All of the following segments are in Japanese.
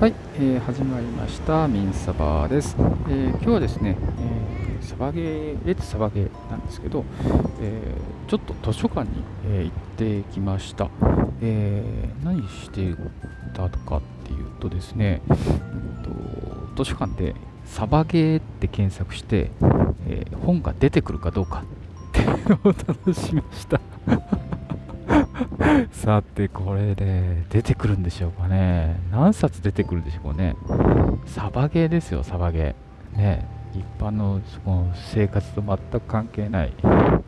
はい、えー始まりましたミンサバです、えー今日はですね、えーサバゲーレッツサバゲーなんですけど、えーちょっと図書館に、えー行ってきました、えー何してたかっていうとですね、うんと図書館でサバゲーって検索して、えー本が出てくるかどうかっていうのを 楽しみました。さてこれで出てくるんでしょうかね。何冊出てくるんでしょうかね。サバゲーですよサバゲー。ね。一般のその生活と全く関係ない、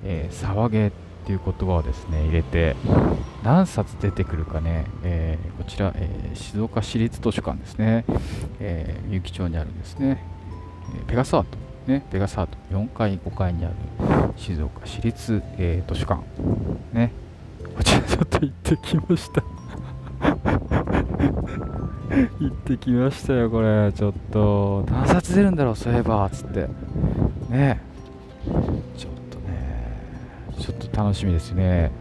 えーサバゲーっていう言葉をですね入れて何冊出てくるかね、えーこちら、えー静岡市立図書館ですね、えー、みゆき町にあるんですね、ペガサート。ねペガサート。4階5階にある静岡市立、え図書館。ね。こちらちょっと行ってきました。行ってきましたよこれ。ちょっと何冊出るんだろうそういえばつって。ね。ちょっとね。ちょっと楽しみですね。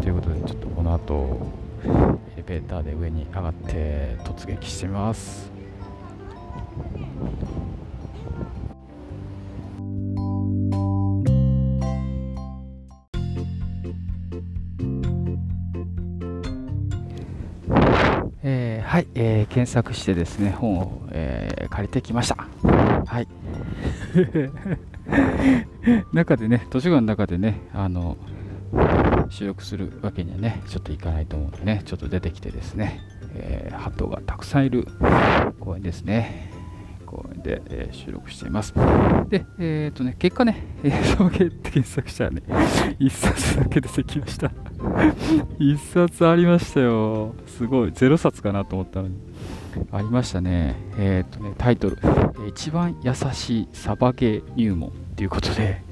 ということでちょっとこの後エレベーターで上に上がって突撃してみます。検索してですね本を、えー借りてきました。はい。中でね図書館の中でねあの収録するわけにはねちょっといかないと思うのでねちょっと出てきてですね、えー、鳩がたくさんいる公園ですね。公園で、えー収録しています。でえっ、とね結果ね「えー、サバゲー」って検索したらね一冊だけ出てきました。一冊ありましたよ。すごい。ゼロ冊かなと思ったのに。ありましたね。えっ、とねタイトル「一番優しいサバゲー入門」ということで、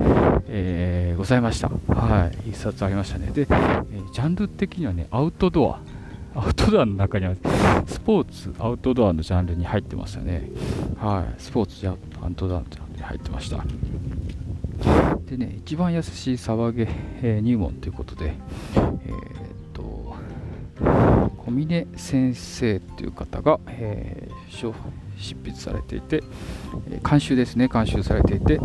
えーございました。はい。一冊ありましたね。で、えジャンル的にはねアウトドア。アウトドアの中にはスポーツアウトドアのジャンルに入ってますよね。はい。スポーツじゃアウトドアのジャンルに入ってました。でね一番優しいサバゲーえー入門ということでえー小峰先生という方が、えー執筆されていて、監修ですね。監修されていて、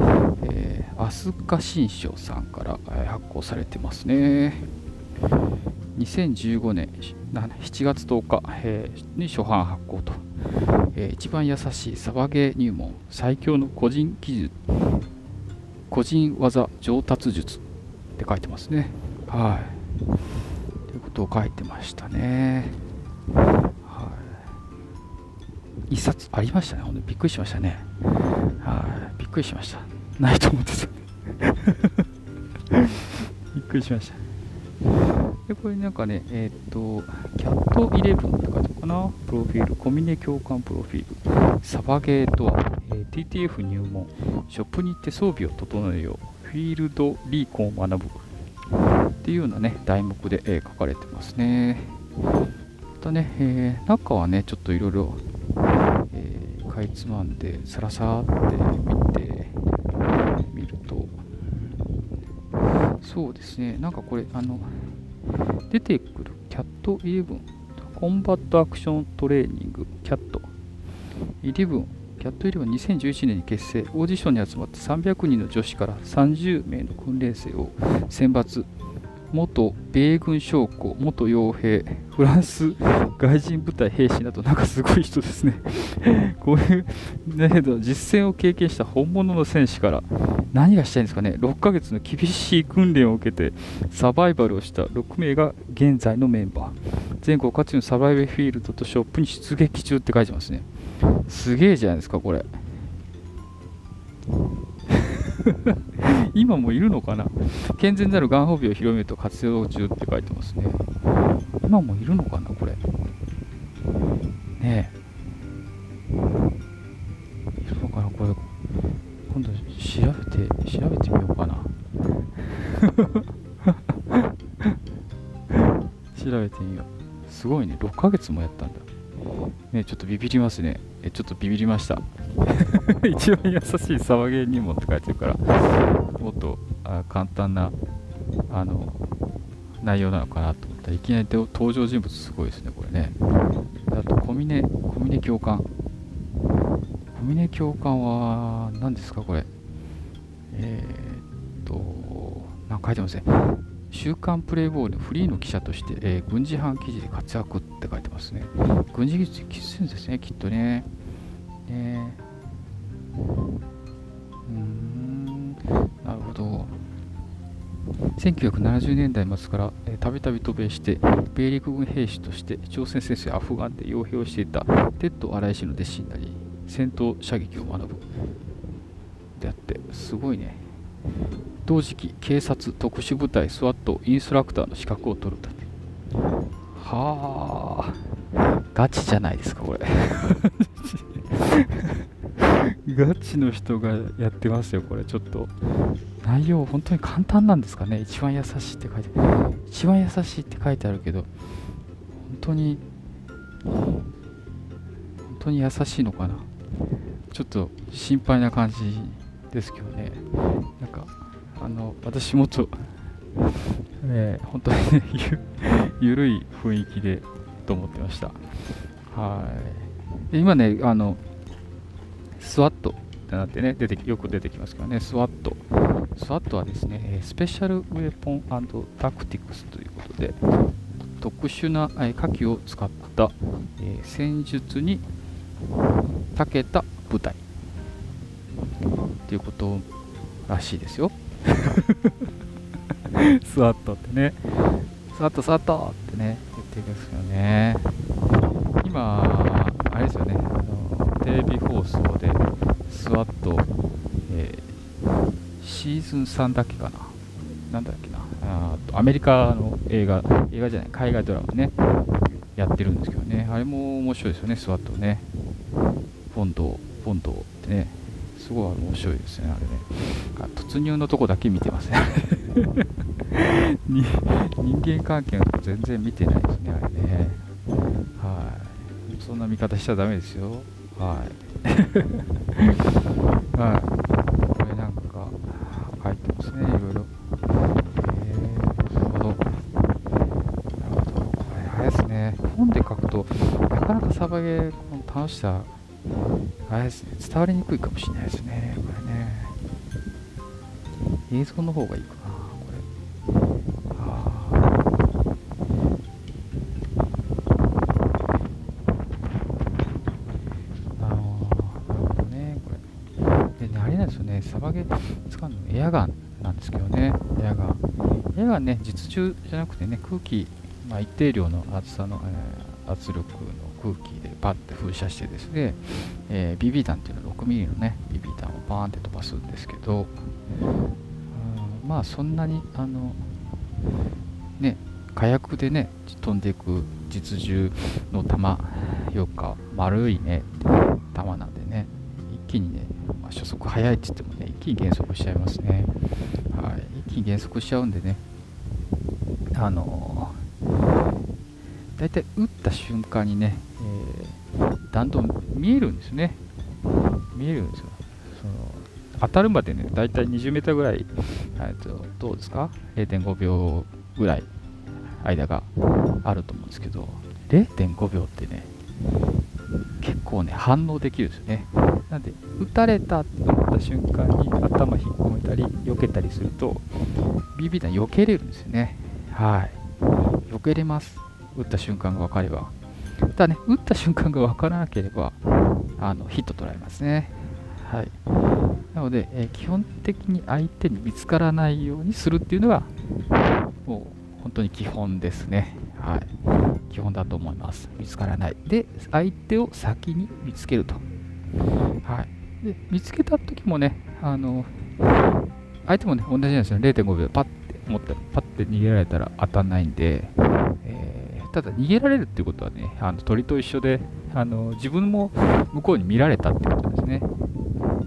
えー、飛鳥新書さんから、発行されてますね。2015年7月10日、に初版発行と、一番優しいサバゲー入門。最強の個人技術個人技上達術って書いてますね。はい。ことを書いてましたね。はい。一冊ありましたね。ほんとびっくりしましたね。はい。びっくりしました。ないと思ってた。びっくりしました。でこれなんかねえーっとキャット11って書いてあるかな？プロフィール。コミネ共感プロフィール。サバゲーとは、えー TTF 入門。ショップに行って装備を整えよう。フィールドリーコンを学ぶ。っていうようなね題目で、えー書かれてますね。またね、えー中はねちょっといろいろかいつまんでさらさーって見てみるとそうですね。なんかこれあの出てくるキャット11コンバットアクショントレーニングキャット。11キャット112011年に結成。オーディションに集まった300人の女子から30名の訓練生を選抜。元米軍将校元傭兵フランス外人部隊兵士などなんかすごい人ですね。こういうだけど実戦を経験した本物の戦士から何がしたいんですかね。6ヶ月の厳しい訓練を受けてサバイバルをした6名が現在のメンバー。全国各地のサバイバルフィールドとショップに出撃中って書いてますね。すげえじゃないですかこれ。今もいるのかな？健全なるがんホビを広めると活用中って書いてますね。今もいるのかなこれ？ねえ。いるのかなこれ今度調べて調べてみようかな。調べてみよう。すごいね6ヶ月もやったんだ。ねちょっとビビりますね。えちょっとビビりました。一番優しいサバゲー入門って書いてるからもっとあ簡単なあの内容なのかなと思った。らいきなり登場人物すごいですねこれね。あと小峰小峰教官。小峰教官は何ですかこれ。えー、っとなんか書いてますね週刊プレイボーイのフリーの記者として、えー、軍事班記事で活躍って書いてますね。軍事技術きついんですねきっとね。ね。うん。なるほど。1970年代末からたびたび渡米して米陸軍兵士として朝鮮戦争やアフガンで傭兵をしていたテッド・アライ氏の弟子になり戦闘射撃を学ぶ。であってすごいね。同時期警察特殊部隊スワットインストラクターの資格を取るとはあ。ガチじゃないですかこれ。ガチの人がやってますよこれちょっと。内容本当に簡単なんですかね？一番優しいって書いて。一番優しいって書いてあるけど本当に本当に優しいのかな？ちょっと心配な感じですけどね。なんかあの私もとね本当にね ゆるい雰囲気でと思ってました。はい。今ねあのスワットってなってね出てよく出てきますけどねスワット SWAT はですね、スペシャルウェポンタクティクスということで、特殊な火器を使った戦術に長けた部隊ということらしいですよ。スワットってね、スワット、スワットってね、言ってるんですよね。今、あれですよね、あのテレビ放送でスワット、えーシーズン3だっけかな？なんだっけな？あアメリカの映画、映画じゃない、海外ドラマね、やってるんですけどね。あれも面白いですよね、スワットね。フォンド、フォンドってね。すごい面白いですね、あれね。あ突入のとこだけ見てますね。人間関係のとこ全然見てないですね、あれね。はい。そんな見方しちゃダメですよ。はい。はい。ですね、いろいろ。えー、なるほど。なるほど。これ、あれですね、本で書くと、なかなかサバゲーの楽しさ、あれですね、伝わりにくいかもしれないですね、これね。映像の方がいいかな、これ。サバゲ使うのエアガンなんですけどね、エアガン。エアガンね、実銃じゃなくてね、空気、まあ、一定量の厚さの、えー、圧力の空気でパッて噴射してですね、えー、BB 弾っていうのは 6mm のね、BB 弾をバーンって飛ばすんですけど、うんまあそんなに、あの、ね、火薬でね、飛んでいく実銃の弾、よか丸いね、弾なんでね、一気にね、まあ、初速速いって言ってもね、気に減速しちゃいますね。はい、一気に減速しちゃうんでね、あのー、大体打った瞬間にね、えー、弾道見えるんですね。見えるんですよ。その当たるまでね、大体20メーターぐらい、えー、とどうですか ?0.5 秒ぐらい間があると思うんですけど、0.5秒ってね、結構ね、反応できるんですよね。なんで、撃たれたった瞬間に頭引っ込めたり、避けたりすると、BB 弾避けれるんですよね。はい。避けれます。撃った瞬間が分かれば。ただね、撃った瞬間が分からなければ、あのヒット取られますね。はい。なので、えー、基本的に相手に見つからないようにするっていうのが、もう本当に基本ですね。はい。基本だと思います。見つからない。で、相手を先に見つけると。はい、で見つけた時もね、あの相手もね、同じなんですよ、0.5秒パッて思ったら、パッて逃げられたら当たんないんで、えー、ただ逃げられるっていうことはね、あの鳥と一緒であの、自分も向こうに見られたってことですね。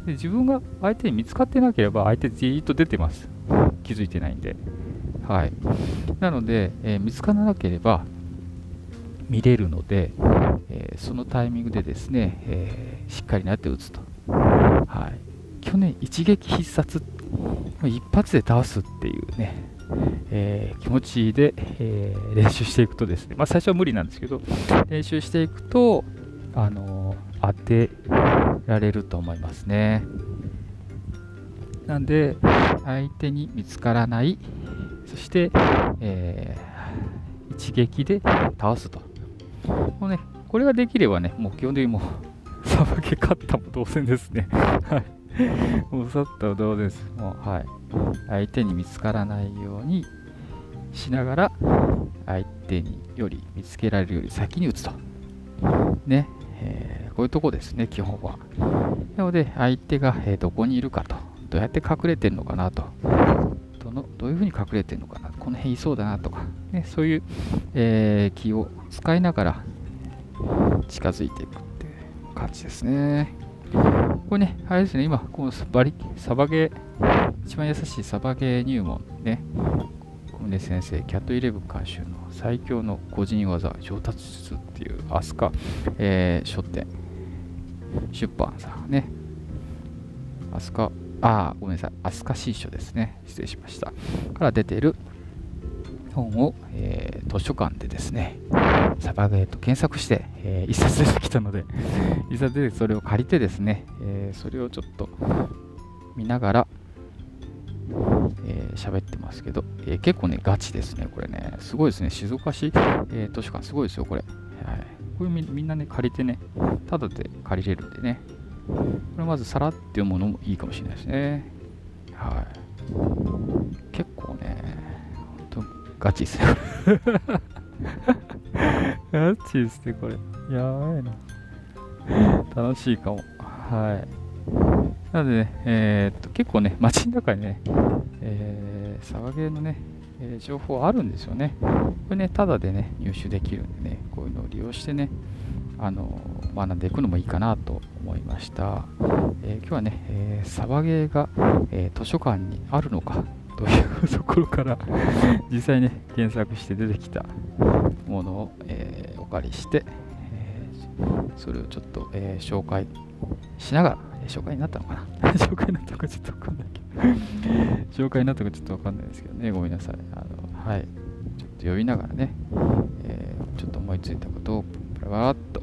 で自分が相手に見つかってなければ、相手じーっと出てます。気づいてないんで。はい。なので、えー、見つからなければ見れるので、えー、そのタイミングでですね、えー、しっかりなって打つと。はい、去年、一撃必殺、一発で倒すっていうね、えー、気持ちで、えー、練習していくとですね、まあ、最初は無理なんですけど練習していくと、あの当てられると思いますね。なんで相手に見つからない。そして、えー、一撃で倒すと。もうねこれができればねもう基本的にもうけ勝ったも同然ですねはいもうさっとどうです。もう、はい。相手に見つからないようにしながら、相手により見つけられるより先に打つと。ね。えー、こういうとこですね、基本は。なので、相手が、えー、どこにいるかと。どうやって隠れてるのかなと。どのどういうふうに隠れてるのかな。この辺いそうだなとか。ね、そういう、えー、気を使いながら近づいていく感じですね。これね、あれですね、今、このバリサバゲー、一番優しいサバゲー入門ね、小宗先生、キャットイレブン監修の最強の個人技。上達術っていう飛鳥、えー、書店、出版さんね、飛鳥、あ、ごめんなさい、飛鳥新書ですね、失礼しました。から出ている本を、えー、図書館でですね、サバゲーと検索して、えー、一冊出てきたので、一冊でそれを借りてですね、えー、それをちょっと見ながら、えー、喋ってますけど、えー、結構ね、ガチですね、これね。すごいですね、静岡市、えー、図書館、すごいですよ、これ。はい、これみみんなね、借りてね、ただで借りれるんでね。これまずさらって読むのもいいかもしれないですね。はい。結構ね、本当ガチですよ。ガチですね、これ。やばいな。楽しいかも。はい。なのでね、えー、っと、結構ね、街の中にね、えー、サバゲーのね、えー、情報あるんですよね。これね、ただでね、入手できるんでね、こういうのを利用してね、あの学んでいくのもいいかなと思いました。えー、今日はね、えー、サバゲーが、えー、図書館にあるのかというところから実際ね、検索して出てきたものを、え、お借りして、え、それをちょっと、え、紹介しながら、え紹介になったのかな？紹介になったのかちょっとわかんないけど 紹介になったかちょっとわかんないですけどね、ごめんなさい。あのはい。ちょっと読みながらね、えちょっと思いついたことをプラバラッと、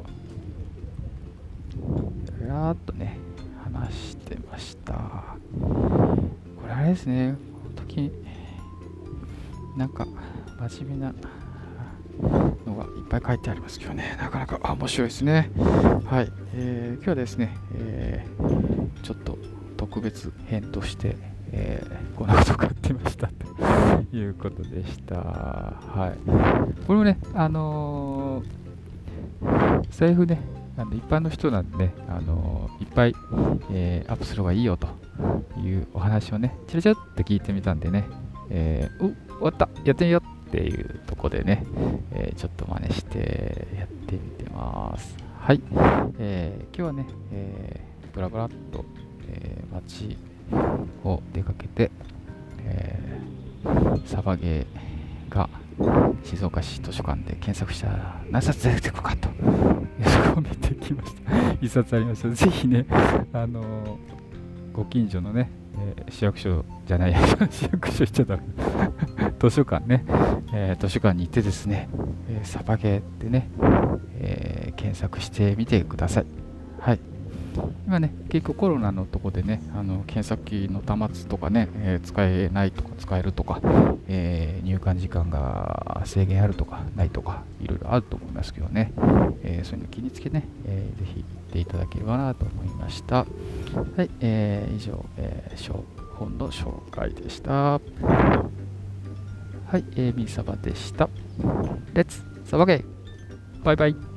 プラーっとね、話してました。これあれですね、なんか真面目なのがいっぱい書いてありますけどね、なかなか面白いですね。はい、えー、今日はですね、えー、ちょっと特別編として、えー、こんなことがやってましたと いうことでした。はい。これもね、あの、財布ね、あの一般の人なんでね、あの、いっぱい、えー、アップする方がいいよというお話をね、ちらちらっと聞いてみたんでね、えー、お終わったやってみようっていうとこでね、えー、ちょっと真似してやってみてます。はい。えー、今日はね、えー、ブラブラっと、えー、街を出かけて、えー、サバゲーが静岡市図書館で検索したら何冊出てくるかと、そこを見てきました。一冊ありました。ぜひね、あのー、ご近所のね、えー、市役所じゃない、市役所行っちゃダメ。図書館ね、えー、図書館に行ってですね、えー、サバゲーでね、えー、検索してみてくださ。い。今ね、結構コロナのとこでね、あの検索機の端末とかね、えー、使えないとか使えるとか、えー、入館時間が制限あるとかないとか、いろいろあると思いますけどね、えー、そういうの気につけね、えー、ぜひ行っていただければなと思いました。はい、えー、以上、えー、本の紹介でした。はい、えー、ミーサバでした。レッツサバゲーバイバイ